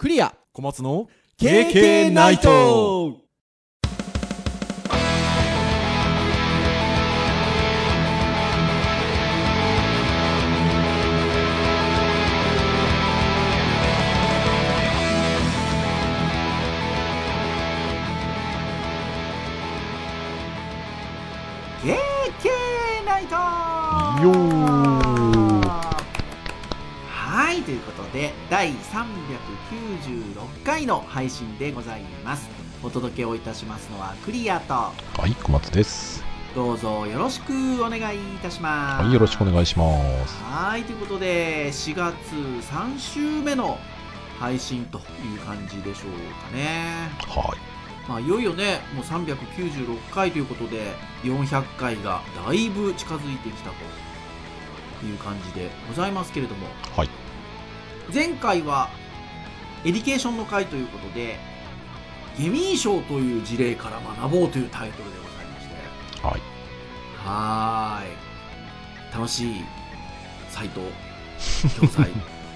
クリア。小松の KK ナイト。ナイト。よはことで第396回の配信でございます。お届けをいたしますのはクリアとはい小松です。どうぞよろしくお願いいたします。はいよろしくお願いします。はいということで4月3週目の配信という感じでしょうかね。はい。まあ、いよいよねもう396回ということで400回がだいぶ近づいてきたという感じでございますけれども、はい、前回は Education の回ということでゲミー賞という事例から学ぼうというタイトルでございまして。はい。はーい。楽しいサイト教材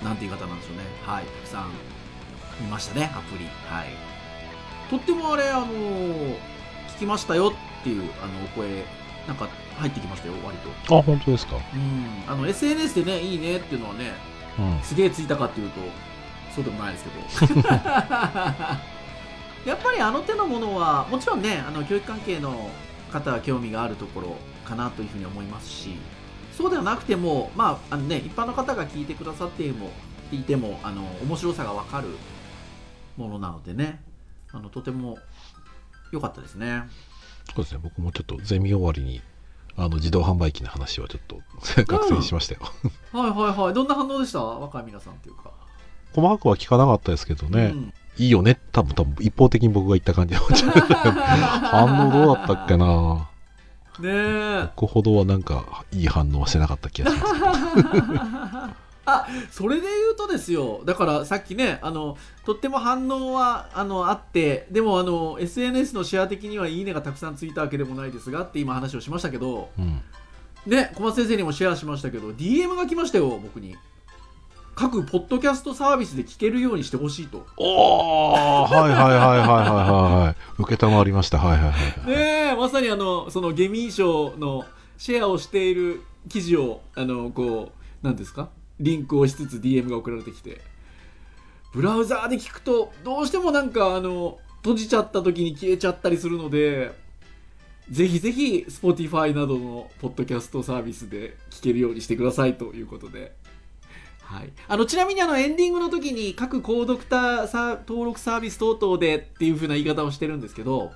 なんて言い方なんでしょうね。はい。たくさん見ましたねアプリ。はい。とってもあれ、あのー聞きましたよっていうあのお声、なんか入ってきましたよ、割と。あ本当ですか。うん、あの SNS でね、いいねっていうのはね、うんすげえついたかっていうと、そうでもないですけど。やっぱりあの手のものは、もちろんね、あの教育関係の方は興味があるところかなというふうに思いますし、そうではなくても、まあ、あのね、一般の方が聞いてくださっても、いても、あの、面白さがわかるものなのでね、あの、とても良かったですね。そうですね僕もちょっとゼミ終わりにあの自動販売機の話はちょっと学生にしましたよ、はいはいはい。どんな反応でした？若い皆さんっていうか。細かくは聞かなかったですけどね、うん。いいよね。多分多分一方的に僕が言った感じで 反応どうだったっけな。ねえ。僕ほどはなんかいい反応はしてなかった気がしますけどあそれで言うとですよ。だからさっきねあのとっても反応はあのあってでもあの SNS のシェア的にはいいねがたくさんついたわけでもないですがって今話をしましたけどうん。ね小松先生にもシェアしましたけど DM が来ましたよ僕に。各ポッドキャストサービスで聞けるようにしてほしいと。おーはいはいはいはいはいはいはい。受けたまわりました。はいはいはいねえまさにあのそのゲミー賞のシェアをしている記事をあのこう何ですか？リンクをしつつ DM が送られてきてブラウザーで聞くとどうしてもなんかあの閉じちゃった時に消えちゃったりするのでぜひぜひ Spotify などのポッドキャストサービスで聞けるようにしてくださいということで。はい、あのちなみにあのエンディングの時に各購読タサ登録サービス等々でっていう風な言い方をしてるんですけど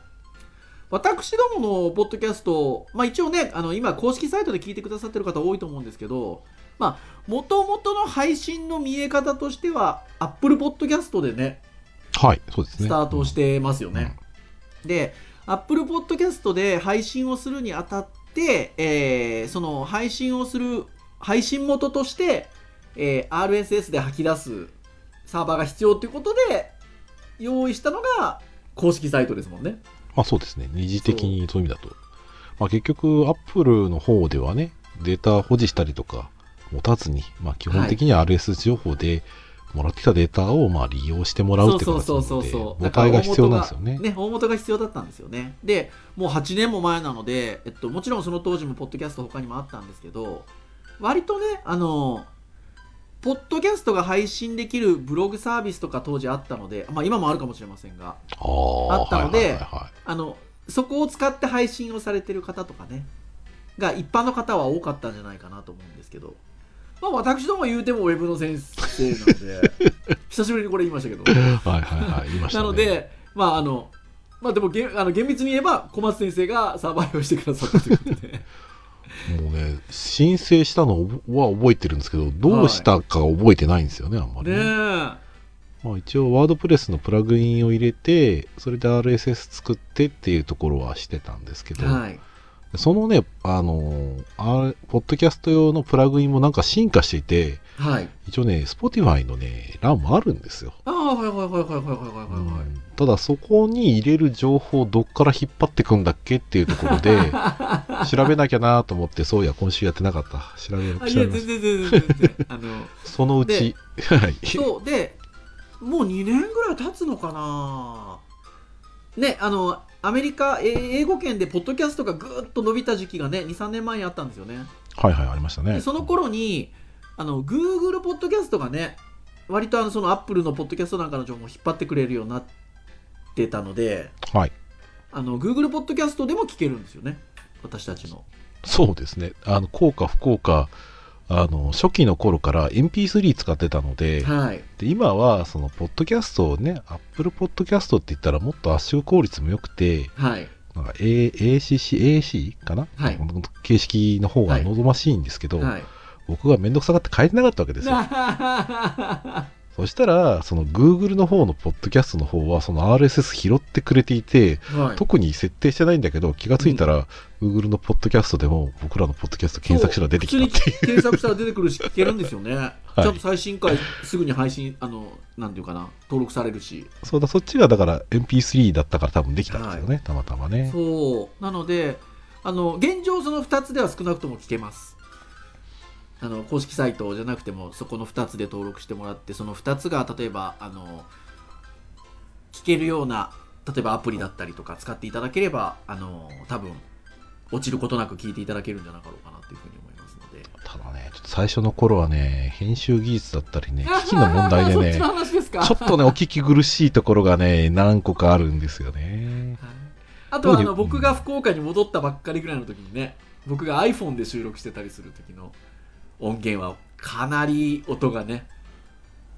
私どものポッドキャスト、まあ、一応ねあの今公式サイトで聞いてくださってる方多いと思うんですけどまあもともとの配信の見え方としては Apple Podcast でねはいそうですねスタートをしてますよね。で、Apple Podcast で配信をするにあたって、えーその配信をする配信元として、えー RSS で吐き出すサーバーが必要ということで用意したのが公式サイトですもんね。まあそうですね。二次的にそういう意味だと。まあ結局、アップルの方ではね、データ保持したりとか持たずに、まあ基本的には RSS 情報でもらってきたデータをまあ利用してもらうって形なそうそうので、そうそう母体が必要なんですよね。ね、大元が必要だったんですよね。で、もう8年も前なので、えっと、もちろんその当時もポッドキャスト他にもあったんですけど、割とね、あの、ポッドキャストが配信できるブログサービスとか当時あったので、まあ今もあるかもしれませんが、あったのではいはいはいはいあの、そこを使って配信をされてる方とかね、が一般の方は多かったんじゃないかなと思うんですけど、まあ私ども言うてもウェブの先生なので、久しぶりにこれ言いましたけど、はいはいはい、言いましたね。なので、まああの、まあでもげあの厳密に言えば小松先生がサーバー用意してくださったということで、もうね、申請したのは覚えてるんですけど、どうしたか覚えてないんですよね、あんまりねね。え。まあ、一応、 WordPress のプラグインを入れて、それで RSS 作ってっていうところはしてたんですけど、はい。そのね、あのー、あポッドキャスト用のプラグインもなんか進化していて、はい、一応ね、 Spotify のね、欄もあるんですよ。ああ、はいはいはいはいはいはいはい、うん、ただそこに入れる情報どっから引っ張ってくんだっけっていうところで、調べなきゃなと思って、そういや、今週やってなかった。調べる気。いや、全然全然全然。あの、そのうち。はい。そう、で、もう2年ぐらい経つのかなね、あの、アメリカえ英語圏でポッドキャストがぐーっと伸びた時期がね23年前にあったんですよねはいはい、ありましたねで。その頃にあの Google ポッドキャストがね割とあのその Apple のポッドキャストなんかの情報を引っ張ってくれるようになってたのではい。あの Google ポッドキャストでも聞けるんですよね私たちのそうですね。あの、効果不効果、あの、初期の頃から MP3 使ってたので、はい。で今は、その、ポッドキャストをね、Apple ポッドキャストって言ったらもっと圧縮効率も良くて、はい。なんか A ACC、AAC かな、はい。形式の方が望ましいんですけど、はい。僕がめんどくさがって変えてなかったわけですよ。そしたら、その Google の方のポッドキャストの方は、その RSS 拾ってくれていて、はい。特に設定してないんだけど、気がついたら、Google のポッドキャストでも、僕らのポッドキャスト検索したら出てきたっていう。そう普通に検索したら出てくるし聞けるんですよね、ちゃんと最新回すぐに配信あのなんていうかな登録されるし。そうだ、そっちがだから MP3 だったから多分できたんですよね、たまたまね。そう。なのであの現状その2つでは少なくとも聞けますあの公式サイトじゃなくてもそこの2つで登録してもらってその2つが例えばあの聞けるような例えばアプリだったりとか使っていただければあの多分落ちることなく聞いていただけるんじゃなかろうかなというふうに思いますので。ただね、ちょっと最初の頃はね、編集技術だったりね、機器の問題でねちょっとね、お聞き苦しいところがね、何個かあるんですよね。はい。あとはあの僕が福岡に戻ったばっかりぐらいの時にね僕が iPhone で収録してたりする時の音源はかなり音がね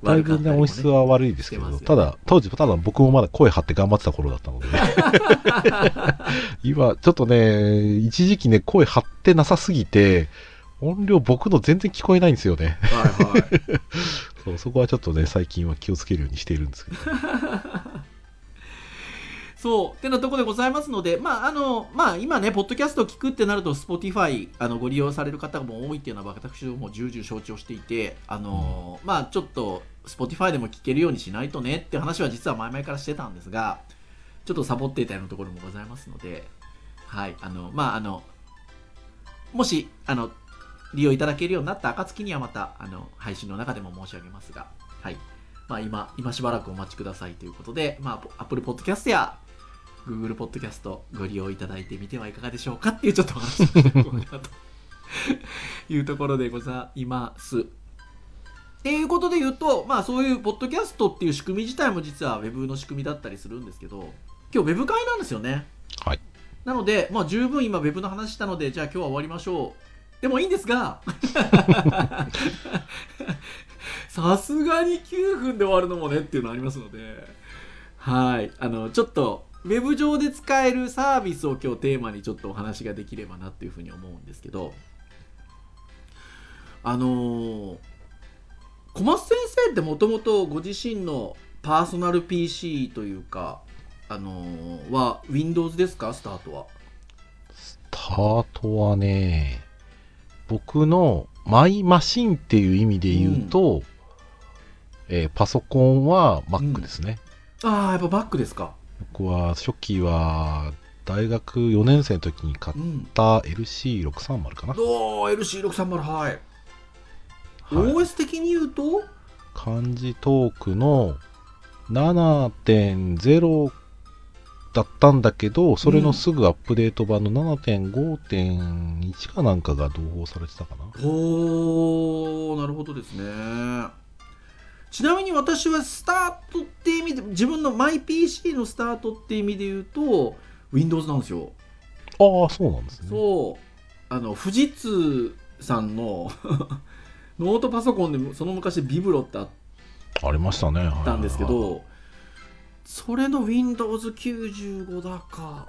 だいぶね、音質は悪いですけど、ただ、当時、ただ僕もまだ声張って頑張ってた頃だったので、今、ちょっとね、一時期ね、声張ってなさすぎて、音量僕の全然聞こえないんですよね。はいはい そうそこはちょっとね、最近は気をつけるようにしているんですけど。そうってなところでございますのでまああのまあ今ねポッドキャストを聞くってなると Spotify あのご利用される方も多いっていうのは私ども重々承知をしていてあの、まあちょっと Spotify でも聞けるようにしないとねって話は実は前々からしてたんですがちょっとサボっていたようなところもございますのではいあのまああのもしあの利用いただけるようになった暁にはまたあの配信の中でも申し上げますがはい。まあ今今しばらくお待ちくださいということでまあ Apple Podcast や Google ポッドキャストご利用いただいてみてはいかがでしょうかっていうちょっとお話をしていこうかなと いうところでございます。っていうことで言うと、まあそういうポッドキャストっていう仕組み自体も実は Web の仕組みだったりするんですけど、今日 Web 会なんですよね。はい。なので、まあ十分今 Web の話したので、じゃあ今日は終わりましょう。でもいいんですが、さすがに9分で終わるのもねっていうのありますので、はい。あの、ちょっと、ウェブ上で使えるサービスを今日テーマにちょっとお話ができればなっていうふうに思うんですけど、あのー小松先生ってもともとご自身のパーソナル PC というか、あのーは Windows ですか？スタートは。スタートはね、僕のマイマシンっていう意味で言うと、えーパソコンは Mac ですね。ああ、やっぱ Mac ですか？僕は初期は大学4年生の時に買っうん。た LC630 かな。おー、LC630、はい。はい、OS 的に言うと、漢字トークの7.0だったんだけど、それのすぐアップデート版の7.5.1かなんかが同封されてたかな。おー、なるほどですね。ちなみに私はスタートって意味で、自分のマイ PC のスタートって意味で言うと、Windows なんですよ。ああ、そうなんですね。そう。あの、富士通さんの ノートパソコンでその昔ビブロってあっありましたね。たんですけはいはいはいど、それの Windows95 だか、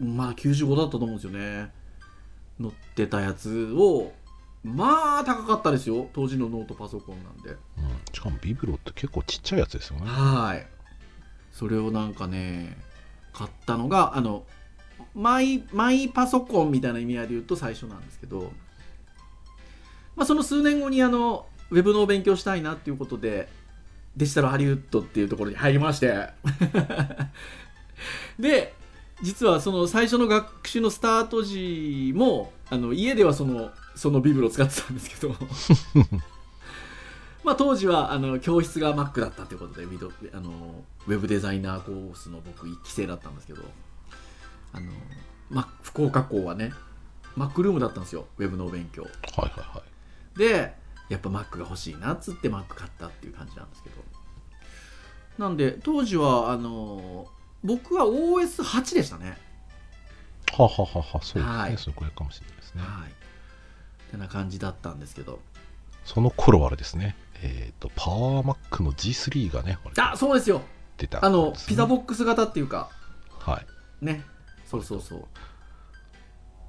まあ95だったと思うんですよね。乗ってたやつを、まあ高かったですよ。当時のノートパソコンなんで。うんしかもビブロって結構ちっちゃいやつですよね。はい。それをなんかね、買ったのが、あの、マイ、マイパソコンみたいな意味合いで言うと最初なんですけど、まあその数年後にあの、ウェブのお勉強したいなっていうことで、デジタルハリウッドっていうところに入りまして、で、実はその最初の学習のスタート時も、あの、家ではその、そのビブロを使ってたんですけど、まあ、当時はあの教室が Mac だったということであのウェブデザイナーコースの僕1期生だったんですけど。あの、ま、福岡校はね Mac ルームだったんですよウェブのお勉強。はいはいはい。でやっぱ Mac が欲しいなっつって Mac 買ったっていう感じなんですけど。なんで当時はあの僕は OS8 でしたね。はははは、そうですね。はい。それくらいかもしれないですね。はい。ってな感じだったんですけど。その頃はあれですね。えっ、と、パワーマックの G3 がね、あそうですよ。出た、あのピザボックス型っていうか。はい。ね。そうそうそう。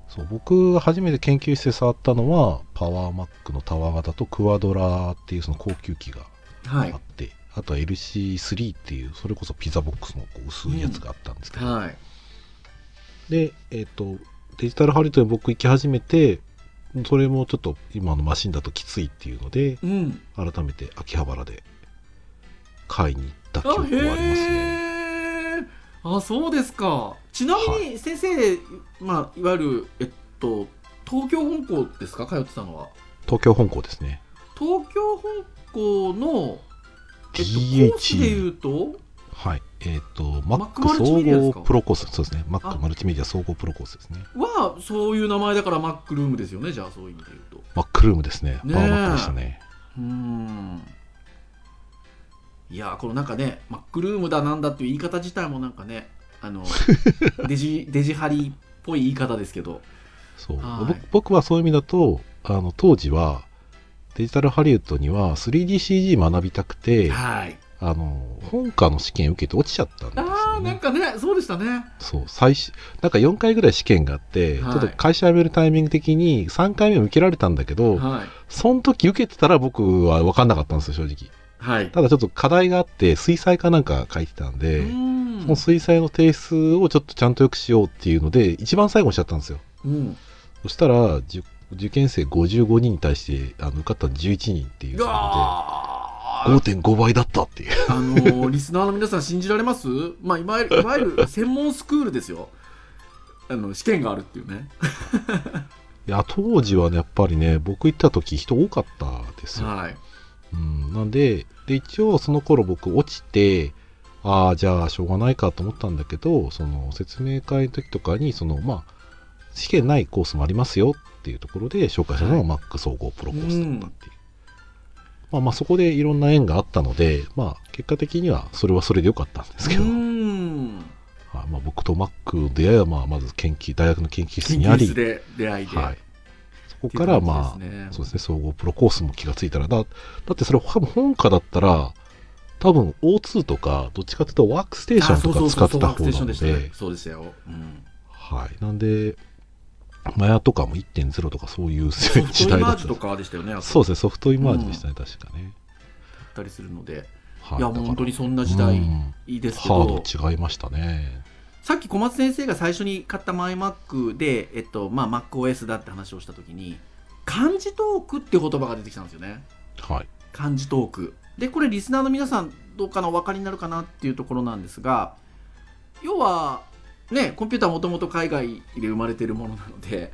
そう僕が初めて研究室で触ったのはパワーマックのタワー型とクワドラっていうその高級機がはいあって、あとは LC3 っていうそれこそピザボックスのこう薄いやつがあったんですけど、はい。でえっ、とデジタルハリウッドに僕行き始めてそれもちょっと今のマシンだときついっていうのでうん。改めて秋葉原で買いに行った記あ憶はありますね。あそうですか。ちなみに先生、まあいわゆるえっと東京本校ですか？通ってたのは。東京本校ですね。東京本校のえっと、コースでいうと？はいえっ、と Mac Mac 総合プロコースそうですね。あ Mac マルチメディア総合プロコースですね。はそういう名前だからマックルームですよねじゃあそういう意味で言うと。マックルームですね。ねえ。パワーマックでしたね。うーん。いやーこのなんかねマックルームだなんだっていう言い方自体もなんかねあの デジデジハリっぽい言い方ですけど。そう。僕はそういう意味だと、あの当時はデジタルハリウッドには 3DCG 学びたくて、はいあの本科の試験受けて落ちちゃったんですあよね。あなんかねそうでしたね。そう最初なんか4回ぐらい試験があって、はい。ちょっと会社辞めるタイミング的に3回目も受けられたんだけど、はい。その時受けてたら僕は分かんなかったんですよ正直。はい。ただちょっと課題があって水彩かなんか書いてたんで、ん。その水彩の提出をちょっとちゃんとよくしようっていうので一番最後にしちゃったんですよ。うん。そしたら受受験生55人に対してあの受かったの11人っていううので5.5倍だったっていう。あのーリスナーの皆さん信じられます？まあいわゆるいわゆる専門スクールですよ。あの試験があるっていうね。いや当時はねやっぱりね僕行った時人多かったですよ、はい。うん、なんでで一応その頃僕落ちてああじゃあしょうがないかと思ったんだけどその説明会の時とかにそのまあ試験ないコースもありますよっていうところで紹介したのが Mac 総合プロコースだったっていう、まあまあそこでいろんな縁があったのでまあ結果的にはそれはそれでよかったんですけど、まあ、僕と Mac の出会いはまあまず研究大学の研究室研にあり。で出会いで、はい、そこからまあそうですね。総合プロコースも気がついたらだだってそれ多分本科だったら多分 O2 とかどっちかというとワークステーションとか使ってた方なので。そうでしたよ、うん、はい。なんでマヤとかも1.0とかそういうソフ時トイマージとかでしたよねあそうですねソフトイマージでしたね、確かね、ったりするので、はい。やもう本当にそんな時代うん。いいですけハど、ード違いましたね。さっき小松先生が最初に買った MyMac で、えっとまあ、MacOS だって話をした時に漢字トークって言葉が出てきたんですよね。はい。漢字トーク。でこれリスナーの皆さんどうかなお分かりになるかなっていうところなんですが要はねコンピューターもともと海外で生まれてるものなので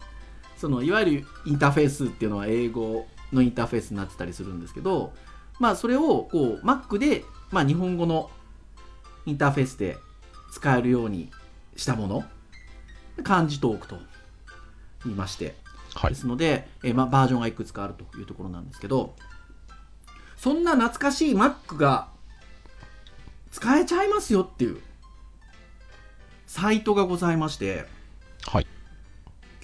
そのいわゆるインターフェースっていうのは英語のインターフェースになってたりするんですけどまあそれをこう Mac で、まあ、日本語のインターフェースで使えるようにしたもの漢字トークと言いましてはい。ですので、えーまあ、バージョンがいくつかあるというところなんですけどそんな懐かしい Mac が使えちゃいますよっていうサイトがございましてはい。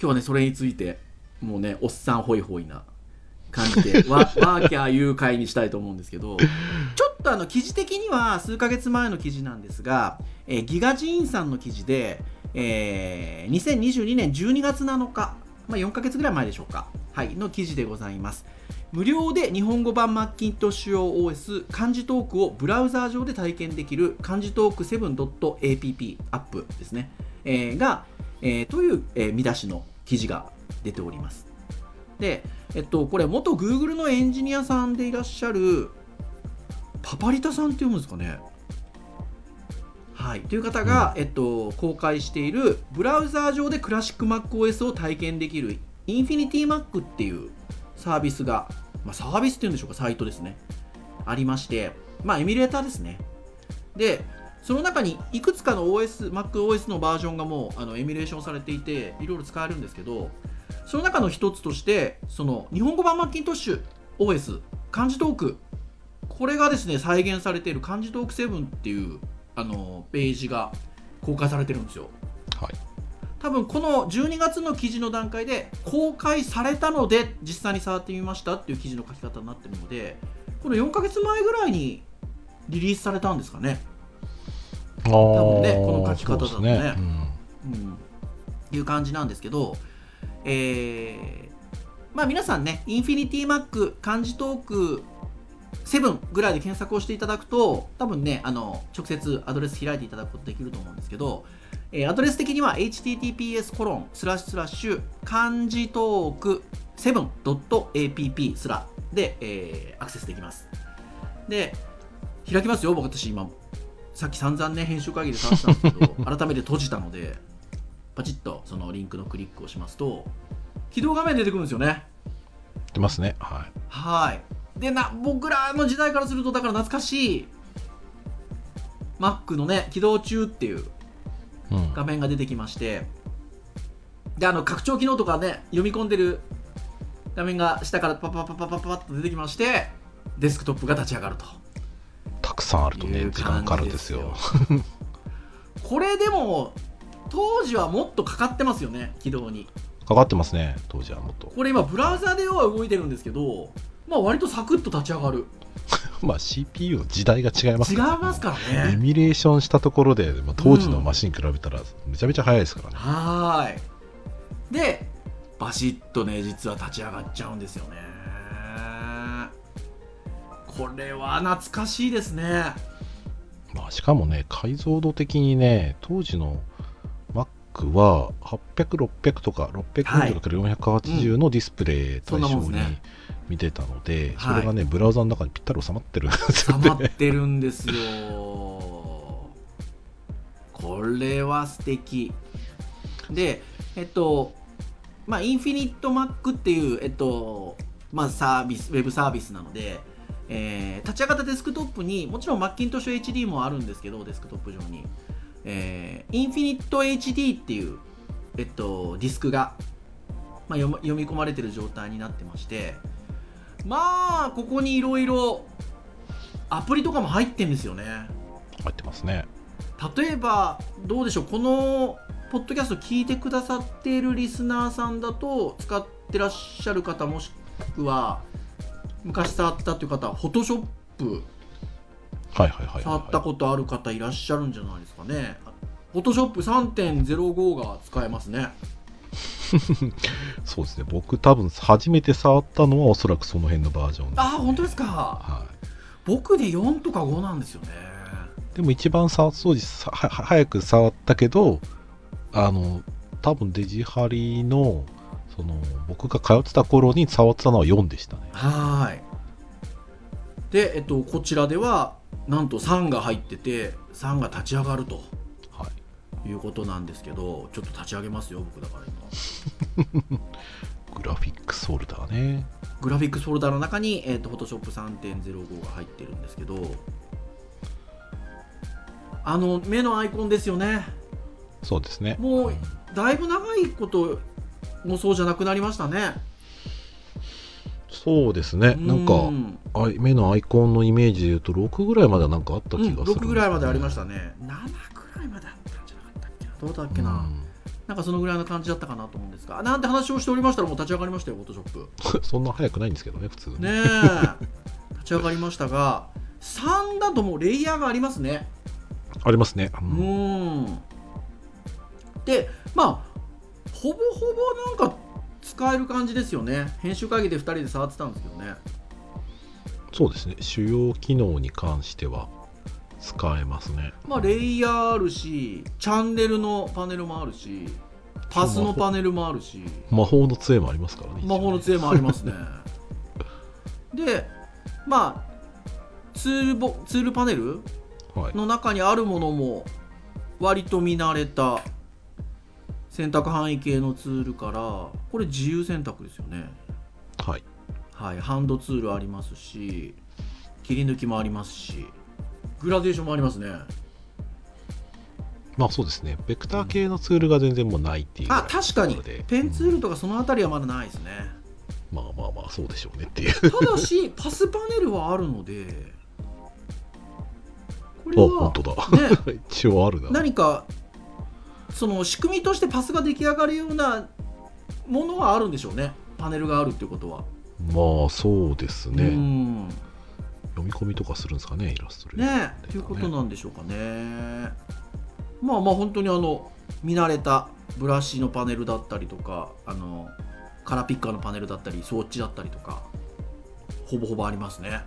今日はねそれについてもうねおっさんホイホイな感じで わワーキャー誘拐にしたいと思うんですけどちょっとあの記事的には数ヶ月前の記事なんですが、えーギガジーンさんの記事で、えー2022年12月7日、まあ、4ヶ月ぐらい前でしょうか、はい、の記事でございます無料で日本語版マッキントッシュ用 OS 漢字トークをブラウザー上で体験できる漢字トーク 7.app アップですね、えーが、えーという、えー見出しの記事が出ております。で、えっと、これ元 Google のエンジニアさんでいらっしゃるパパリタさんって読むんですかね。はい、という方が、えっと、公開しているブラウザー上でクラシック MacOS を体験できる Infinity Mac っていうサービスが、まあ、サービスっていうんでしょうかサイトですねありまして、まあ、エミュレーターですね。で、その中にいくつかの OS、MacOS のバージョンがもうあのエミュレーションされていて、いろいろ使えるんですけど、その中の一つとして、その日本語版マッキントッシュ OS、漢字トーク、これがですね、再現されている漢字トーク7っていうあのページが公開されてるんですよ。はい。多分この12月の記事の段階で公開されたので実際に触ってみましたっていう記事の書き方になってるのでこの4ヶ月前ぐらいにリリースされたんですかね。あ分ねーこの書き方だとねそうですうんうん、いう感じなんですけど、えーまあ皆さんね、インフィニティマック漢字トーク7ぐらいで検索をしていただくと、多分ね、あの直接アドレス開いていただくことできると思うんですけど、えーアドレス的には https コロンスラッシュスラッシュ漢字トーク 7.app すらで、えーアクセスできます。で、開きますよ、僕私今。さっき散々ね、編集会議で触ってたんですけど、改めて閉じたので、パチッとそのリンクのクリックをしますと、起動画面出てくるんですよね。出ますね。はい。はい。でな、僕らの時代からすると、だから懐かしい、Mac のね、起動中っていううん。画面が出てきまして、で、あの、拡張機能とかね、読み込んでる画面が下からパパパパパパッと出てきまして、デスクトップが立ち上がると。たくさんあるとね、時間かかるんですよ。これでも、当時はもっとかかってますよね、起動に。かかってますね、当時はもっと。これ今、ブラウザでは動いてるんですけど、まあ割とサクッと立ち上がる。まあ CPU の時代が違います違いから、ますからエね。ミュレーションしたところで、まあ、当時のマシン比べたらめちゃめちゃ早いですからね。はーい。で、バシッとね、実は立ち上がっちゃうんですよね。これは懐かしいですね。まあ、しかもね、解像度的にね、当時の Mac は800、600とか640とか480のディスプレイ対象にんですね見てたので、はいそれがね、ブラウザの中にぴったり収まってるんですよ溜まっね。てるんですよ。これは素敵。で、えっと、まあ、 Infinite Mac っていう、えっと、まあ、サービス、ウェブサービスなので、えー立ち上がったデスクトップにもちろんマッキントッシュ HD もあるんですけどデスクトップ上に、えーインフィニット HD っていう、えっと、ディスクが、まあ、読み込まれてる状態になってましてまあここにいろいろアプリとかも入ってんですよね。入ってますね。例えばどうでしょうこのポッドキャスト聞いてくださっているリスナーさんだと使ってらっしゃる方もしくは昔触ったという方はフォトショップ触ったことある方いらっしゃるんじゃないですかね。フォトショップ3.05が使えますね そうですね。僕多分初めて触ったのはおそらくその辺のバージョンです、ああ本当ですか？は僕で4とか5なんですよねい。でも一番触当時さはは早く触ったけど、あの、多分デジハリの、その、僕が通ってた頃に触ってたのは4でしたね。はーいで、えっと、こちらではなんと3が入ってて3が立ち上がるとはい。いうことなんですけどちょっと立ち上げますよ僕だから今 グラフィックスフォルダーね。グラフィックスフォルダの中に、えっと、Photoshop 3.05が入ってるんですけどあの目のアイコンですよねそうですね。もうだいぶ長いこともそうじゃなくなりましたねそうですね。なんか、う目のアイコンのイメージで言うと6ぐらいまではなんかあった気がするんですよね、6ぐらいまでありましたね7ぐらいまであったどうだっけな、うん。なんかそのぐらいの感じだったかなと思うんですが。なんて話をしておりましたらもう立ち上がりましたよフォトショップ。そんな早くないんですけどね、普通。ねえ。立ち上がりましたが3だともうレイヤーがありますね。ありますね。ううん。んでまあほぼほぼなんか使える感じですよね。編集会議で2人で触ってたんですけどね。そうですね。主要機能に関しては使えますね。まあレイヤーあるしチャンネルのパネルもあるしパスのパネルもあるし魔法の杖もありますからね。魔法の杖もありますね でまあツールボツールパネルはい。の中にあるものも割と見慣れた選択範囲系のツールからこれ自由選択ですよねはい。はいハンドツールありますし切り抜きもありますしグラデーションもありますねまあそうですね。ベクター系のツールが全然もうないっていう。あ確かにペンツールとかそのあたりはまだないですね、まあまあまあ、そうでしょうねっていう。ただし パスパネルはあるのでこれあ、は本当だ。ね 一応あるな。何かその仕組みとしてパスが出来上がるようなものはあるんでしょうねパネルがあるっていうことはまあそうですうね。ん読み込みとかするんですかね、イラストレータねーということなんでしょうかね。まあまあ本当にあの見慣れたブラシのパネルだったりとかあのカラーピッカーのパネルだったりソーチだったりとかほぼほぼありますね。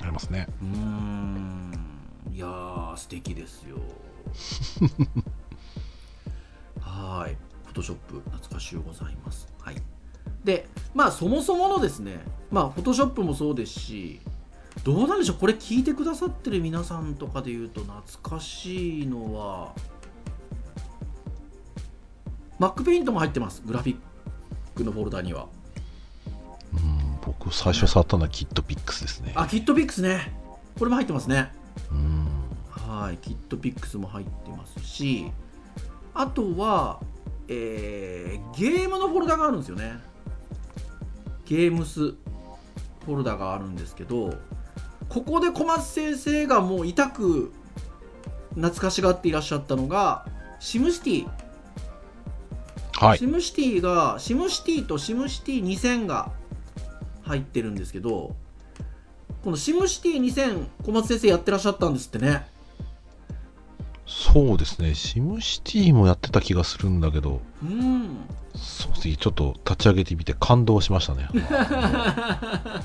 ありますね。うーん。いやー素敵ですよ。はーい。フォトショップ懐かしゅうございます。はい。でまあそもそものですねまあフォトショップもそうですしどうなんでしょう？これ聞いてくださってる皆さんとかで言うと懐かしいのは Mac ペイントも入ってます？グラフィックのフォルダにはうん、僕最初触ったのはキットピックスですね。あキットピックスねこれも入ってますねうん。はい、キットピックスも入ってますし、あとは、えーゲームのフォルダがあるんですよね。ゲームスフォルダがあるんですけど、ここで小松先生がもう痛く懐かしがっていらっしゃったのが、シムシティ。はいシ。ムシティが、シムシティとシムシティ2000が入ってるんですけど、このシムシティ2000、小松先生やってらっしゃったんですってね。そうですね。シムシティもやってた気がするんだけど、うん。そうですね。ちょっと立ち上げてみて感動しましたね。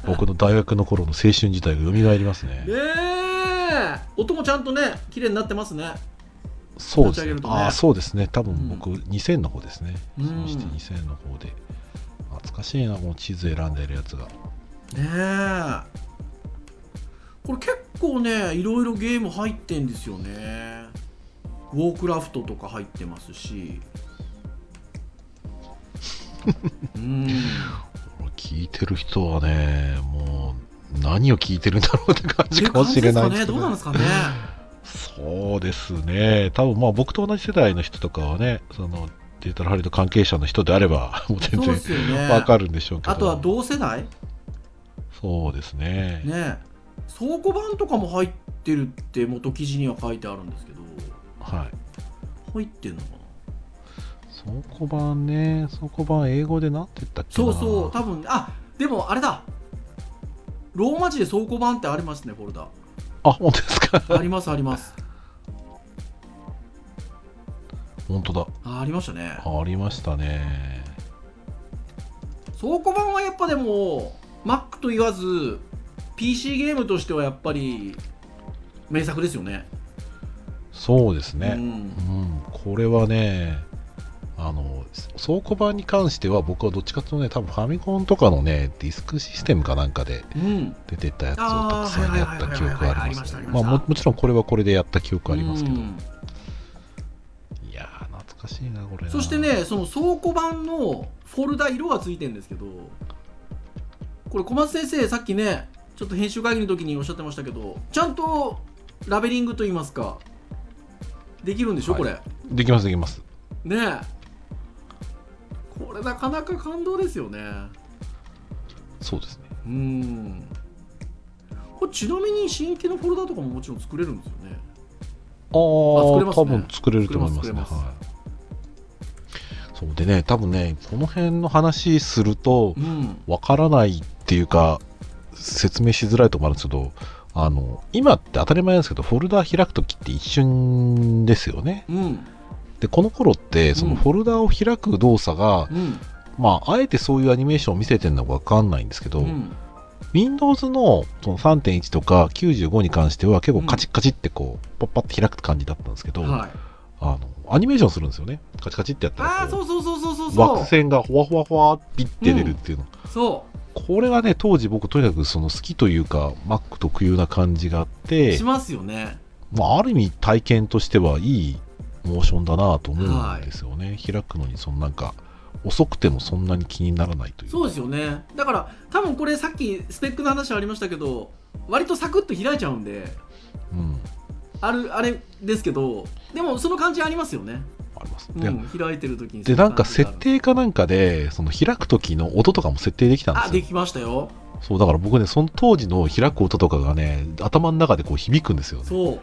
僕の大学の頃の青春時代が蘇りますね。ねえ音もちゃんとね綺麗になってますねそうですねねああ、そうですね。多うん分僕、2000の方ですね。うんシムシティ2000の方で。懐かしいな、もう地図選んでるやつが。ねえこれ結構ねいろいろゲーム入ってんですよねウォークラフトとか入ってますし。うん。聞いてる人はね、もう、何を聞いてるんだろうって感じかもしれないねですけど。どうなんですかね？そうですね。多分まあ僕と同じ世代の人とかはね、そのデジタルハリウッド関係者の人であれば、もう全然ですよね。わかるんでしょうけど。あとは同世代？そうですね。ね倉庫版とかも入ってるって元記事には書いてあるんですけどはい。入ってんのかな？倉庫版ね、倉庫版英語でなんて言ったっけな？そうそう多分あでもあれだ。ローマ字で倉庫版ってありますねフォルダあ、本当ですか？ありますあります。本当だ。あありましたね。ありましたね。倉庫版はやっぱでも Mac と言わず PC ゲームとしてはやっぱり名作ですよねそうですね。うんうん、これはね、あの、倉庫版に関しては僕はどっちかというとね、多分ファミコンとかのね、ディスクシステムかなんかでうん出てたやつをたくさんやった記憶がありますまあももちろんこれはこれでやった記憶ありますけど。うんいやー、懐かしいな、これな。そして、ねその倉庫版のフォルダ色がついてるんですけどこれ小松先生さっきねちょっと編集会議の時におっしゃってましたけどちゃんとラベリングと言いますかできるんでしょ、はいこれ？できます、できます。ねえこれなかなか感動ですよねそうですね。うんこれちなみに新規のフォルダとかももちろん作れるんですよねああ、作れますね多分作れると思いますね。はい。そうでね、多分ね、この辺の話すると、うんわからないっていうか、説明しづらいところもあるんですけど、あの、今って当たり前ですけど、フォルダ開くときって一瞬ですよね。うん。で、この頃って、そのフォルダを開く動作が、うん。まあ、あえてそういうアニメーションを見せてるのかわかんないんですけど、うん。Windows のその3.1とか95に関しては結構カチッカチってこう、パッパって開く感じだったんですけど、はい。あの、アニメーションするんですよね。カチカチってやったらああそうそうそうそうそうそう。枠線がほわほわほわピッて出るっていうの。そこれがね、当時僕とにかくその好きというか、Mac 特有な感じがあってうし、ますよね。まあ、ある意味体験としてはいいモーションだなと思うんですよね。開くのにそのなんか、遅くてもそんなに気にならないというそうですよね。だから多分これさっきスペックの話ありましたけど割とサクッと開いちゃうんで。うん、あるあれですけどでもその感じありますよね、あります、でうん、開いてる時にでなんか設定かなんかでその開く時の音とかも設定できたんですよ。あできましたよ。そうだから僕ねその当時の開く音とかがね頭の中でこう響くんですよね。そう。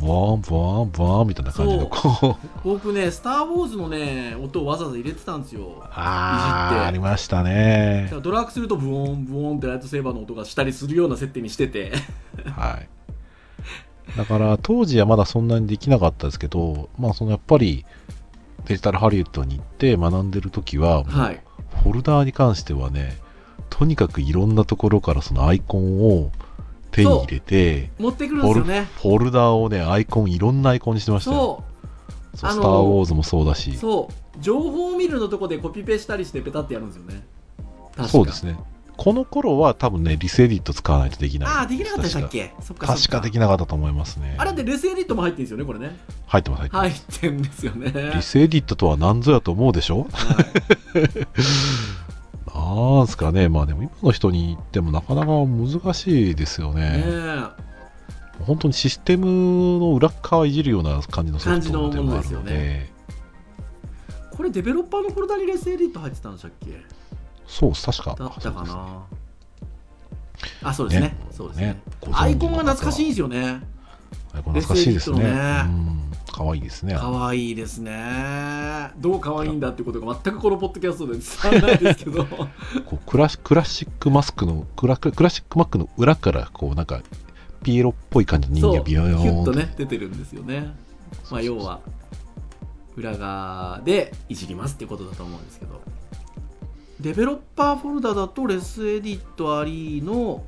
ブワーンブワーンブワーンみたいな感じのこう。僕ね「スター・ウォーズ」のね音をわざわざ入れてたんですよ。あーいじって。ありましただねドラッグするとブオンブオンってライトセーバーの音がしたりするような設定にしてて。はいだから当時はまだそんなにできなかったですけどまあそのやっぱりデジタルハリウッドに行って学んでる時は、はい。フォルダーに関してはねとにかくいろんなところからそのアイコンを手に入れて持ってくるんフォルですよね。フォルダーをねアイコンいろんなアイコンにしてましたよ。そそうスター・ウォーズもそうだし。うそう。情報を見るのとこでコピペしたりしてペタってやるんですよね。そうですねこの頃は多分ねリスエディット使わないとできない。ああできなかったでしたっけ？そっか確かできなかったと思いますね。あれってレスエディットも入ってるんですよねこれね。入ってます入ってます、入ってんですよね。リスエディットとは何ぞやと思うでしょ？は なんすかね。まあでも今の人に言ってもなかなか難しいですよい、ね。ねえ。本当にシステムの裏っ側いじるような感じのソフトでもあるの感じのものですよでね。これデベロッパーのフォルダにレスエディット入ってたんでしたっけ？そう確か。だったかな。あそうですね。ね。そうですね。アイコンが懐かしいんですよね。です懐かしいですね。可愛いですね。可愛いですね。どう可愛いんだってことが全くこのポッドキャストで伝わらないですけど。こうクラシクラシックマスクのクラククラシックマックの裏からこうなんかピエロっぽい感じの人間ビヨヨーンとね出てるんですよね。まあ要は裏側でいじりますっていうことだと思うんですけどデベロッパーフォルダだとレスエディットありの、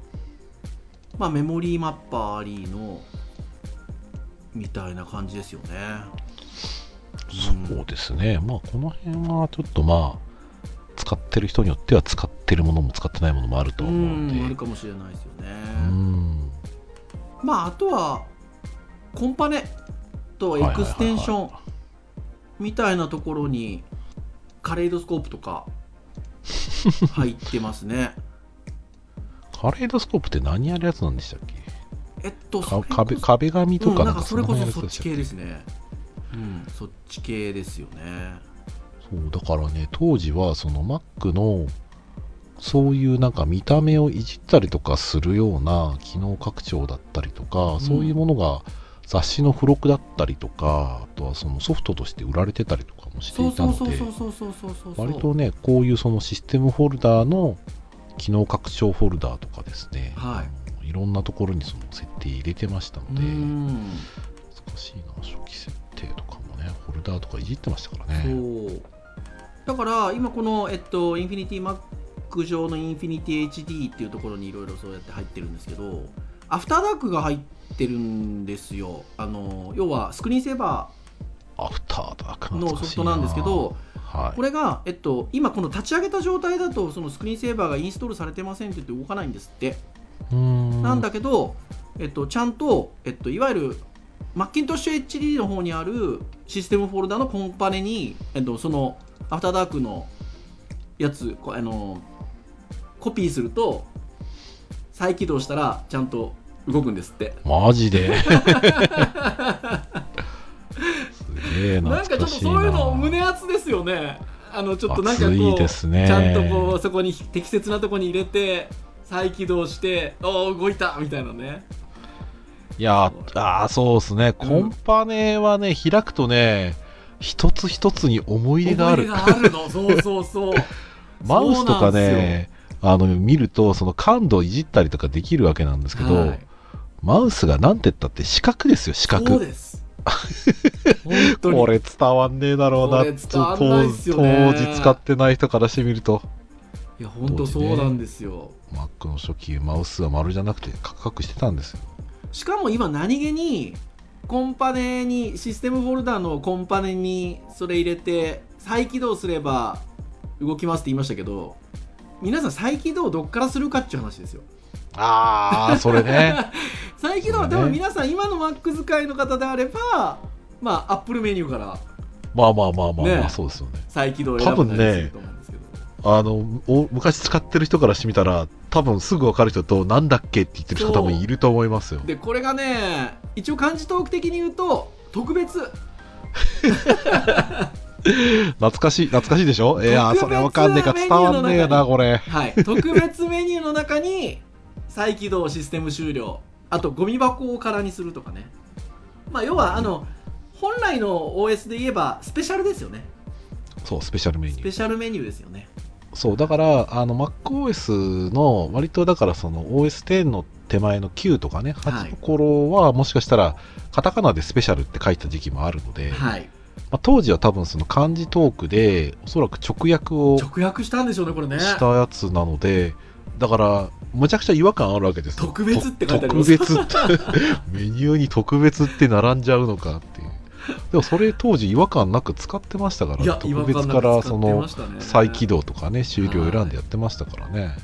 まあ、メモリーマッパーありのみたいな感じですよね。そうですね。まあこの辺はちょっとまあ使ってる人によっては使ってるものも使ってないものもあるとう思うんで。んあるかもしれないですよね。うん。まああとはコンパネとエクステンションみたいなところに Kaleidoscope とか入ってますね。 Kaleidoscope って何やるやつなんでしたっけ？えっと壁壁紙とうんなんかそれこそのそっち系ですね。うんそっち系ですよね。そうだからね当時はその Mac のそういうなんか見た目をいじったりとかするような機能拡張だったりとか、ん。そういうものが雑誌の付録だったりとかあとはそのソフトとして売られてたりとかもしてそいうたそうのでそうそうそうそうそうそう。割とねこういうそのシステムフォルダーの機能拡張フォルダーとかですね、はい。いろんなところにその設定入れてましたのうでん。難しいな初期設定とかもねフォルダーとかいじってましたからそねう。だから今この、えっと、 Infinite Mac 上の Infinite HD っていうところにいろいろそうやって入ってるんですけどアフターダークが入ってるんですよ。あの要はスクリーンセーバー After Dark のソフトなんですけどはい。これが、えっと、今この立ち上げた状態だとそのスクリーンセーバーがインストールされてませんって言って動かないんですって。なんだけど、えっと、ちゃんと、えっと、いわゆるマッキントッシュ HD の方にあるシステムフォルダのコンパネに、えっと、そのアフターダークのやつこあのコピーすると再起動したらちゃんと動くんですって。マジで？な。んかちょっとそういうの胸熱ですよね。あのちょっとなんかこうね。ちゃんとこうそこに適切なとこに入れて再起動しておお動いたみたいなね。いやーあーそうですね。コンパネはね開くとね一つ一つに思い入れがある。があるの。そうそうそう。マウスとかねあの見るとその感度をいじったりとかできるわけなんですけど、はい。マウスがなんて言ったって四角ですよ四そう角です これ伝わんねえだろうな。ないっすよね。当時使ってない人からしてみると。いや本当そうなんですよ。Mac の初期マウスは丸じゃなくてカクカクしてたんですよ。しかも今何気にコンパネにシステムフォルダのコンパネにそれ入れて再起動すれば動きますって言いましたけど皆さん再起動どっからするかっていう話ですよああそれね。再起動は多分皆さん今の Mac 使いの方であればまあ Apple メニューから。まあまあまあまあ、まね。あ、そうですよね。再起動を選ぶなりすると思うんですけど、あの、お昔使ってる人からしてみたら、多分すぐ分かる人と、なんだっけって言ってる人多分いると思いますよ。でこれがね一応漢字トーク的に言うと特別。懐かしい、懐かしいでしょ？いやー、それわかんねえか伝わんねえな、これ。はい。特別メニューの中に再起動システム終了。あとゴミ箱を空にするとかね。まあ要はあの本来の OS で言えばスペシャルですよね。そう、スペシャルメニスュー。ペシャルメニューですよね。そう、だから、あの、MacOS の、割とだからその OS10 の手前の9とかね、はい。8の頃は、もしかしたら、カタカナでスペシャルって書いた時期もあるので、はい。まあ、当時は多分その漢字トークで、おそらく直訳を直訳したんでしょうねこれね。したやつなので、だから、むちゃくちゃ違和感あるわけですよ。特別って書いてあります特別って、メニューに特別って並んじゃうのかっていう。でもそれ当時違和感なく使ってましたから、特別からその再起動とかね、終了選んでやってましたからね。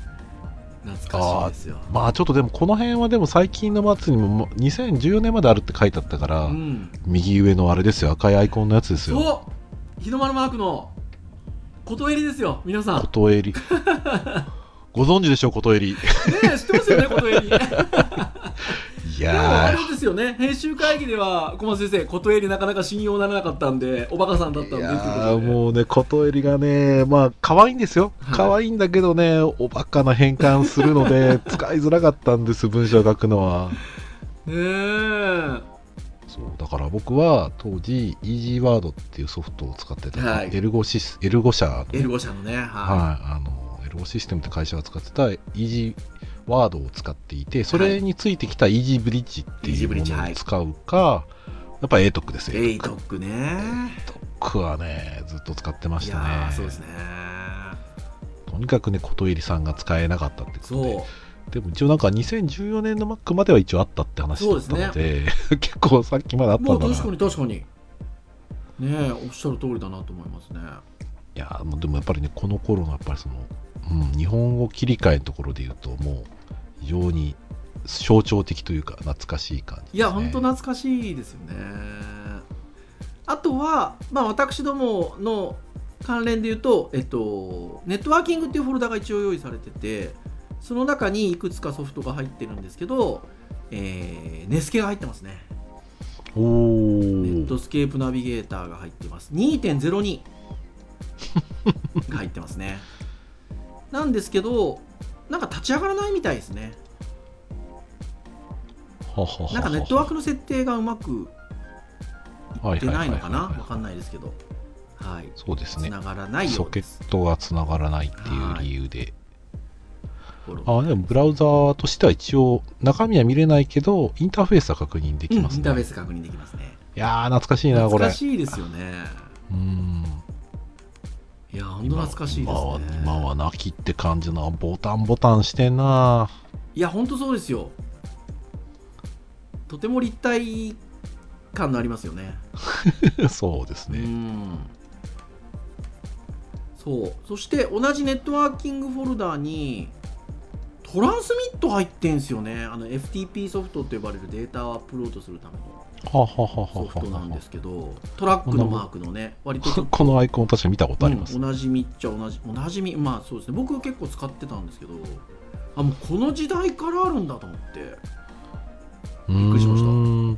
懐かしいですよまあちょっとでもこの辺はでも最近の末にももう2014年まであるって書いてあったから、うん右上のあれですよ、赤いアイコンのやつですよ。日の丸マークの琴襟ですよ皆さん琴襟。ご存知でしょう、琴襟。いねえ知ってますよね 琴襟でもあやれですよね編集会議では小松先生琴襟なかなか信用ならなかったんでおバカさんだったんでいうやことで。ーもうね、琴襟がね、まあ可愛いんですよ。はい。可愛いんだけどね、おバカな変換するので、使いづらかったんです、文章を書くのは。ねえ。そうだから僕は当時、イージーワードっていうソフトを使ってた、はい。エルゴシスエルゴ社のね、エルゴ社のねははい、あのエルゴシステムって会社が使ってたイージーワードを使っていて、それについてきたイージーブリッジっていうものを使うか、やっぱ ATOC ですよ。いエイトックね ATOC はね、ずっと使ってましたね。ーそうですねとにかくね、琴入さんが使えなかったってことで。でも一応なんか2014年の Mac までは一応あったって話だったので、結構さっきまであったんだな。もう確かに確かにねえおっしゃる通りだなと思いますねいやでもやっぱりねこの頃のやっぱりその、うん、日本語切り替えのところで言うともう非常に象徴的というか懐かしい感じです、ね、いや本当懐かしいですよね。あとはまあ私どもの関連で言うとえっとネットワーキングっていうフォルダが一応用意されててその中にいくつかソフトが入ってるんですけど、えーネスケが入ってますね。おネッートスケープナビゲーターが入ってます。2.02が入ってますねなんですけどなんか立ち上がらないみたいですね。なんかネットワークの設定がうまくはい出ないのかな？わかんないですけど。はい。そうですね。がらないよソケットがつながらないっていう理由で、あでもブラウザーとしては一応中身は見れないけどインターフェースは確認できますね、うんインターフェース確認できますね。いやー懐かしいなこれ。懐かしいですよね。うんいや本当懐かしいですね。今は今は泣きって感じなボタンボタンしてんな。いや本当そうですよ。とても立体感のありますよね。そうですね、うん。そう。そして同じネットワーキングフォルダにトランスミット入ってんすよね。あの FTP ソフトと呼ばれるデータをアップロードするためのソフトなんはですけどトラックのマークのね割と このアイコン確か見たことあります、うんおなじみっちゃおなじおなじみまあそうですね。僕結構使ってたんですけどあもうこの時代からあるんだと思って、びびっくりしました。うん。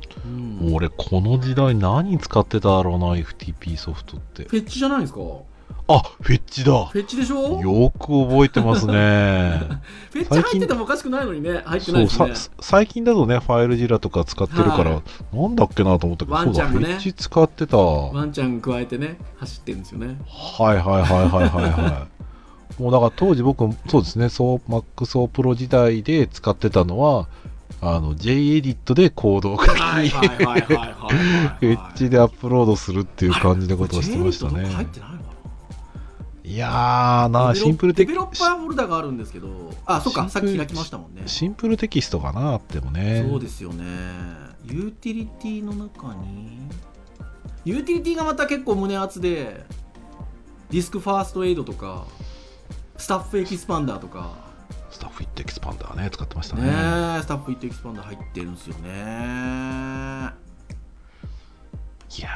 俺この時代何使ってただろうな FTP ソフトって。フェッチじゃないですかあフェッチだ。フェッチでしょ？よく覚えてますね。フェッチ入っててもおかしくないのにね入ってないですね。さ最近だとねファイルジラとか使ってるから、はなんだっけなと思ったけどワンちゃんフェッチ使ってた。はワンちゃん加えてね走ってるんですよね。いはいはいはいはいはい。もうだから当時僕そうですねそう MacSo Pro 時代で使ってたのはあの JEdit でコードを書きはいはいはいはいはいはい フェッチでアップロードするっていう感じのことをしてましたこれ J リットどっか入っねてないの？かいやーななシンプルテキデベロッパーフォルダがあるんですけどあそっかさっき開きましたもんね。 SimpleText かなあってもね。そうですよね。ユーティリティの中にユーティリティがまた結構胸熱で Disk First Aid とか StuffIt Expander とか。 StuffIt Expander ね使ってましたね。ね StuffIt Expander 入ってるんですよね。いや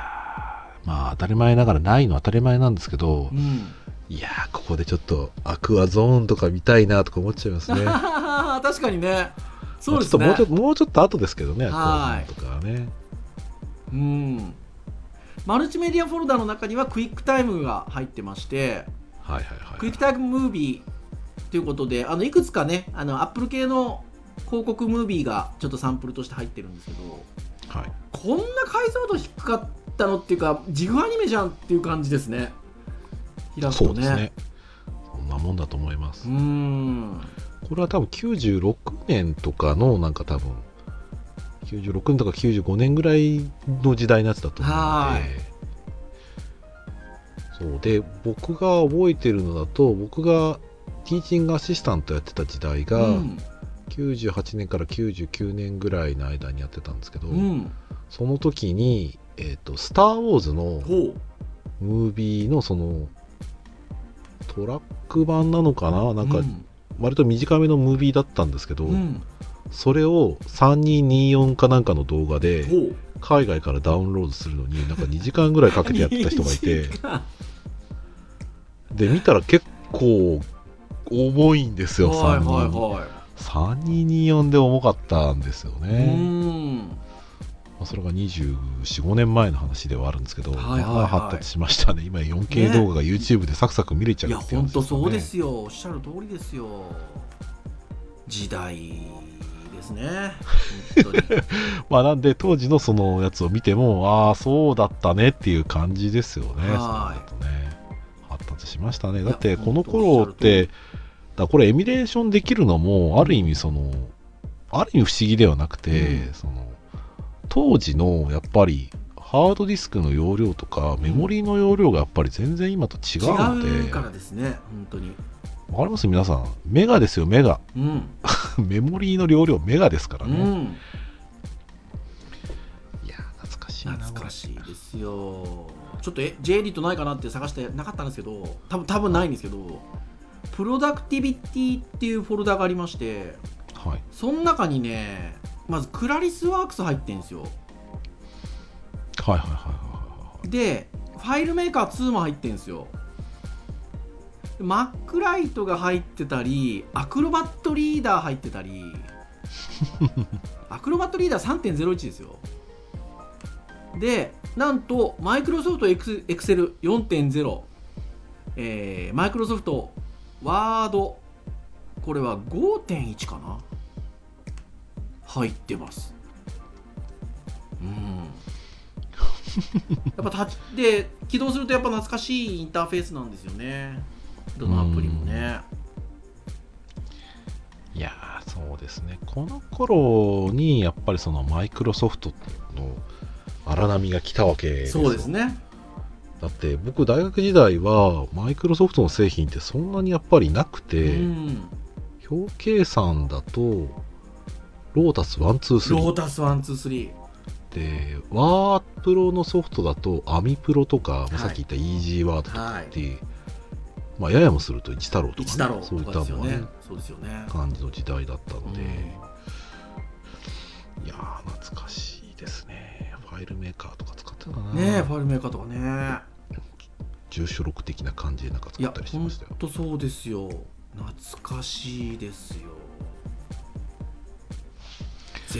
ーまあ当たり前ながらないのは当たり前なんですけど、うんいやー、ここでちょっと AQUAZONE とか見たいなとか思っちゃいますね。確かにね。そうですね。まあちょっともうちょっと後ですけどね、アクはいアゾーンとかはね。うん。マルチメディアフォルダの中には QuickTime が入ってまして。はいはいはい。 QuickTime ムービーということであのいくつかねあの Apple 系の広告ムービーがちょっとサンプルとして入ってるんですけど。はい、こんな解像度低かったのっていうかジグアニメじゃんっていう感じですね開くとそうですね。そんなもんだと思います。う。ん。これは多分96年とかのなんか多分96年とか95年ぐらいの時代のやつだと思うのはでそう。で僕が覚えてるのだと僕がティーチングアシスタントやってた時代が、うん。98年から99年ぐらいの間にやってたんですけど、うん。その時に「えーとスター・ウォーズ」のムービーのそのトラック版なのかな？なんかうん割と短めのムービーだったんですけど、うん。それを3224かなんかの動画で海外からダウンロードするのになんか2時間ぐらいかけてやってた人がいて。2時間。で見たら結構重いんですよ、はいはい32は3224で重かったんですよい、ね、あ、それが245年前の話ではあるんですけど、はいはいはい。まあ発達しましたね。今 4K 動画が YouTube でサクサク見れちゃいうやって本当そうでよすよ。おっしゃる通りですよ。時代ですね。まあなんで当時のそのやつを見てもああそうだったねっていう感じですよね。はい。ね。発達しましたね。やだってこの頃ってりだこれエミュレーションできるのもある意味そのある意味不思議ではなくて、うん。その当時のやっぱりハードディスクの容量とかメモリーの容量がやっぱり全然今と違うので、違うからですね本当に。わかります？皆さん。メガですよメガ。うん。メモリーの容量メガですからね、うん。いやー懐かしいな。懐かしいですよ。ちょっとえ J リットないかなって探してなかったんですけど多分多分ないんですけどプロダクティビティっていうフォルダがありましてはい。その中にねまずクラリスワークス入ってるんですよ。はいはいはいはいはいでファイルメーカー2も入ってるんですよ。マックライトが入ってたりアクロバットリーダー入ってたり。アクロバットリーダー3.01ですよ。でなんとマイクロソフトエクセル4.0えーマイクロソフトワードこれは5.1かな？入ってます。うん。やっぱタッチで起動するとやっぱ懐かしいインターフェースなんですよね。どのアプリもね。いやーそうですね。この頃にやっぱりそのマイクロソフトの荒波が来たわけですよ。そうですね。だって僕大学時代はマイクロソフトの製品ってそんなにやっぱりなくうて、ん。表計算だとロータスロー123タス123でワープロのソフトだとアミプロとか、まあさっき言ったイージーワードとかはいってい。う、まあややもすると一太郎とか、ね、そういとったものね。ねそうですよね。感じの時代だったので、うん。いやー懐かしいですね。ファイルメーカーとか使ってたかな。ねえファイルメーカーとかね。住所録的な感じでなんかいや作ったりしてましたよ。とそうですよ。懐かしいですよ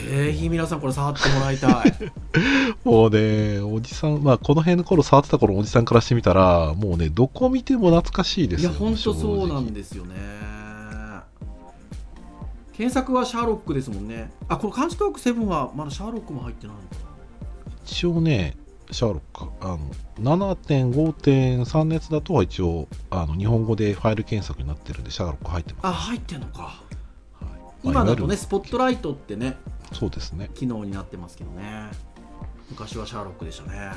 ぜひ皆さんこれ触ってもらいたい。もうねおじさんまあこの辺の頃触ってた頃のおじさんからしてみたらもうねどこ見ても懐かしいですよいやほんとそうなんすですよね。検索はシャーロックですもんね。あこれ漢字トーク7はまだシャーロックも入ってない一応ねシャーロックあの7.5.3のやつだと一応あの日本語でファイル検索になってるんでシャーロック入ってます、なあ入ってんのか。はい。今だとねスポットライトってねそうですね。機能になってますけどね。昔はシャーロックでしたね。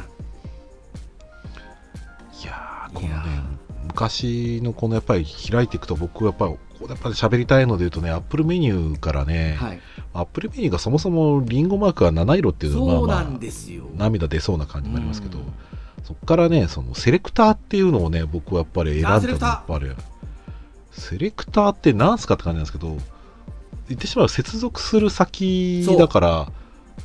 いやーこのね昔のこのやっぱり開いていくと僕はやっぱりここでやっぱり喋りたいので言うとねアップルメニューからね、はい。アップルメニューがそもそもリンゴマークが七色っていうのはまあまあんですよ。涙出そうな感じになりますけど、うん。そこからねそのセレクターっていうのをね僕はやっぱり選んだのやっぱりセレクターって何すかって感じなんですけど言ってしまえば接続する先だから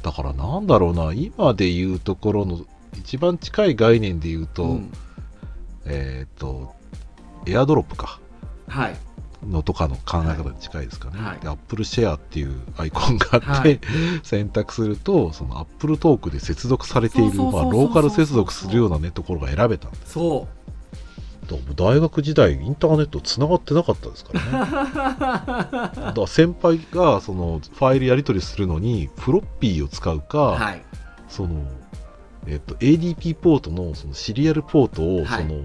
だからなんだろうな。今で言うところの一番近い概念で言うと、うん。えっ、と、エアドロップか。はい。のとかの考え方に近いですかね、はい。で Apple Share っていうアイコンがあって、はい。選択するとその Apple トークで接続されているローカル接続するようなねところが選べたんです。そだ大学時代インターネットつながってなかったですからね。だから先輩がそのファイルやり取りするのにフロッピーを使うか、うはい。その、えっと ADP ポートのそのシリアルポートをはい。その、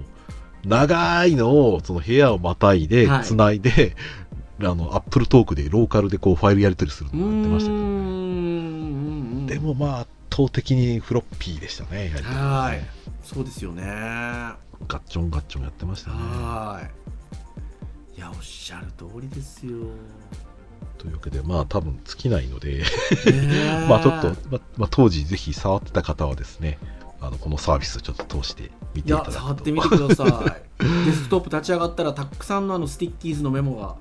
長いのをその部屋をまたいではい。つないで、あのアップルトークでローカルでこうファイルやり取りするのをやってましたけど。ん。でもまあ圧倒的にフロッピーでしたねやり取り。ねはいそうですよね。はガッチョンガッチョンやってましたね。い。いやおっしゃる通りですよ。というわけでまあ多分尽きないのでね まあちょっと、ままあ、当時ぜひ触ってた方はですねあのこのサービスをちょっと通して見いていただくと。や触ってみてください。デスクトップ立ち上がったらたくさんのあの Stickies のメモが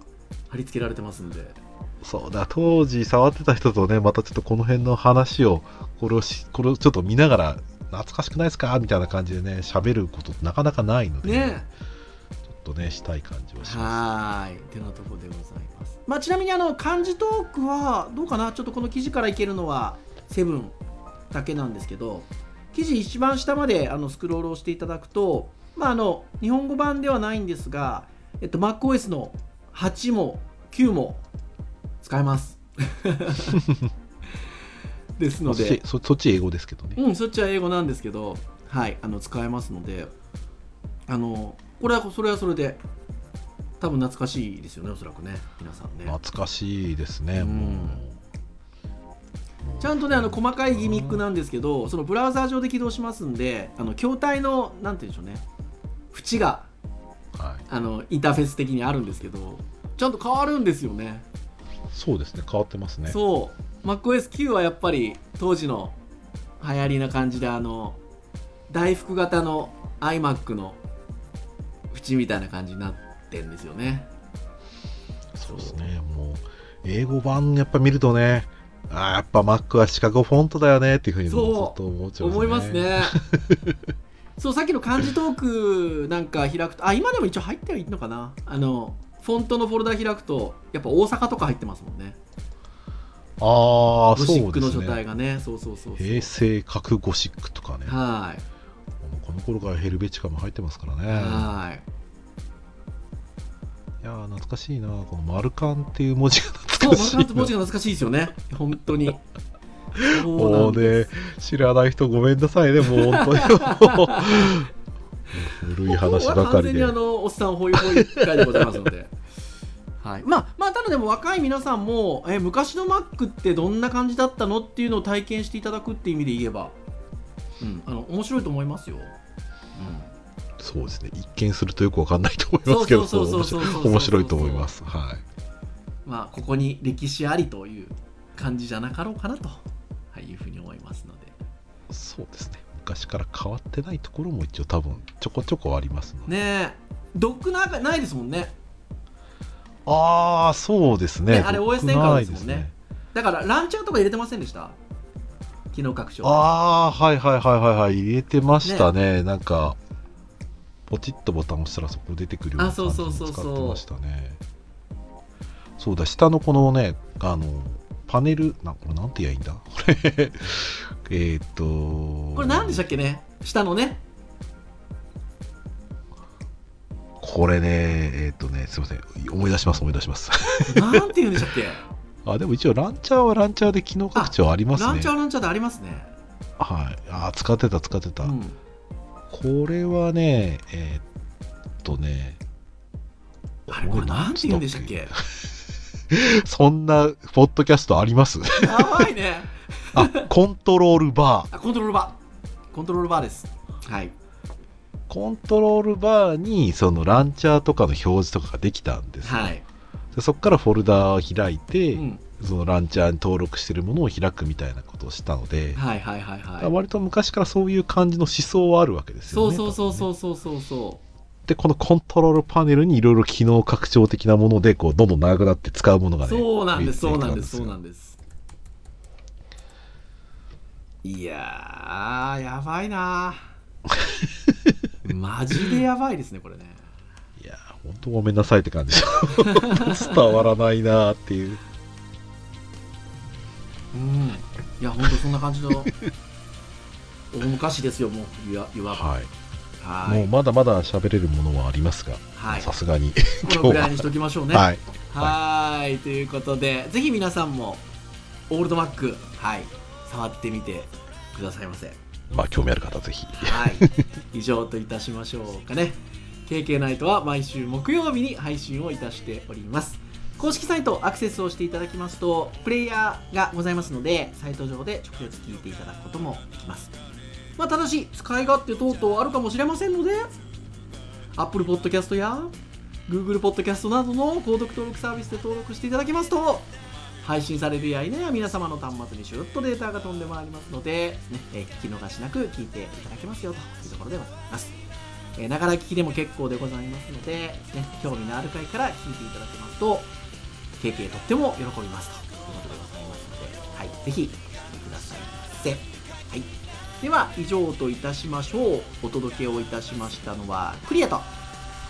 貼り付けられてますんで。そうだ当時触ってた人とねまたちょっとこの辺の話をこれをしこれをちょっと見ながら懐かしくないですか？みたいな感じでね喋ることってなかなかないので、ね。ちょっとねしたい感じはしまはーい。てなとこでございます。まあちなみにあの漢字トークはどうかな？ちょっとこの記事からいけるのはセブンだけなんですけど記事一番下まであのスクロールをしていただくとまああの日本語版ではないんですがえっと MacOS の8も9も使えます ですすので。そっち英語ですけどね、うん、そっちは英語なんですけど、はい、あの使えますので、あのこれはそれはそれで、多分懐かしいですよね、おそらくね、皆さんね。懐かしいですね、うん。ちゃんとね、あの細かいギミックなんですけど、そのブラウザー上で起動しますんで、あの筐体の、なんて言うんでしょうね、縁がはい、あのインターフェース的にあるんですけど、ちゃんと変わるんですよね。そうですね変わってますね。そう、MacOS9 はやっぱり当時の流行りな感じで、あの大福型の iMac の縁みたいな感じになってんですよね。そうですねもう英語版やっぱ見るとねあーやっぱ Mac はシカゴフォントだよねっていうふうにもずっと思っちゃいますね思いますね。そうさっきの漢字トークなんか開くとあ今でも一応入ってはいいのかなあのフォントのフォルダ開くとやっぱ大阪とか入ってますもんねああゴシックの書体ねがね。そうそうそうそう。平成核ゴシックとかね。はい。この頃からヘルベチカも入ってますからね。はい。いやー懐かしいな。このマルカンっていう文字がそう懐かしいマルカント文字が懐かしいですよね。本当に。そうもなうんね知らない人ごめんなさいね。もう本当に。古い話ばか完全にりであのおっさんホイホイ会でございますので。はい、まあでも若い皆さんもえ昔の Mac ってどんな感じだったのっていうのを体験していただくっていう意味で言えば、うん、あの面白いと思いますよ、うん、そうですね。一見するとよくわかんないと思いますけど面白いと思います。はい。まあここに歴史ありという感じじゃなかろうかなと、はい、いうふうに思いますので。そうですね。昔から変わってないところも一応多分ちょこちょこありますので、ねえ。ドックなんかないですもんねああそうですね。ねあれ僕 OS 変換ですもんね。だからランチャーとか入れてませんでした？機能拡張ああーはいはいはいはいはい。入れてましたね。なんかポチッとボタン押したらそこ出てくるような感じに使ってましたね。そうだ下のこのねあのパネルなこれなんて言えばいいんだ？これ。えーっとこれ何でしたっけね？下のねこれねえーっとねすいません。思い出します思い出します。なんて言うんでしたっけ？あでも一応ランチャーはランチャーで機能拡張ありますね。ランチャーランチャーでありますね。はい。あー使ってた使ってた、うん。これはねえーっとねあれこれなんて言うんでしたっけ？そんなポッドキャストあります？やばいね。あコントロールバー。あコントロールバー。コントロールバーです。はいコントロールバーにそのランチャーとかの表示とかができたんですよ、はい、でそこからフォルダを開いて、うん、そのランチャーに登録してるものを開くみたいなことをしたので、はいはいはいはい。割と昔からそういう感じの思想はあるわけですよねそうそうそううそうそうそう。そでこのコントロールパネルにいろいろ機能拡張的なものでこうどんどん長くなって使うものがうねそうなんですそうなんです。そうなんです。いやーやばいな マジでやばいですねこれね。いやー、本当ごめんなさいって感じ。伝わらないなーっていう。うん。いや本当そんな感じの。大昔ですよもう。いわいわばはい。はい。もうまだまだ喋れるものはありますが、はい。さすがに。このぐらいにしときましょうね。はい。はーい。ということでぜひ皆さんもオールドマックはい。触ってみてくださいませまあ、興味ある方ぜひ。はい。以上といたしましょうかね。KK ナイトは毎週木曜日に配信をいたしております。公式サイトアクセスをしていただきますとプレイヤーがございますのでサイト上で直接聞いていただくこともできます。まあただし使い勝手等々あるかもしれませんので Apple Podcast や Google Podcast などの購読登録サービスで登録していただきますと配信されるやいなや皆様の端末にシュッとデータが飛んでまいりますので、ねえー聞き逃しなく聞いていただけますよというところでございます。えーながら聞きでも結構でございますので、ね、興味のある回から聞いていただけますと、経験とっても喜びますということでございますので、はい、ぜひ聞いてくださいませ。はい、では、以上といたしましょう。お届けをいたしましたのは、クリアと。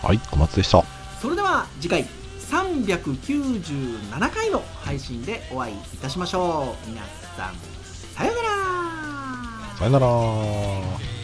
はい、小松でした。それでは次回397回の配信でお会いいたしましょう。皆さんさようなら。さよなら。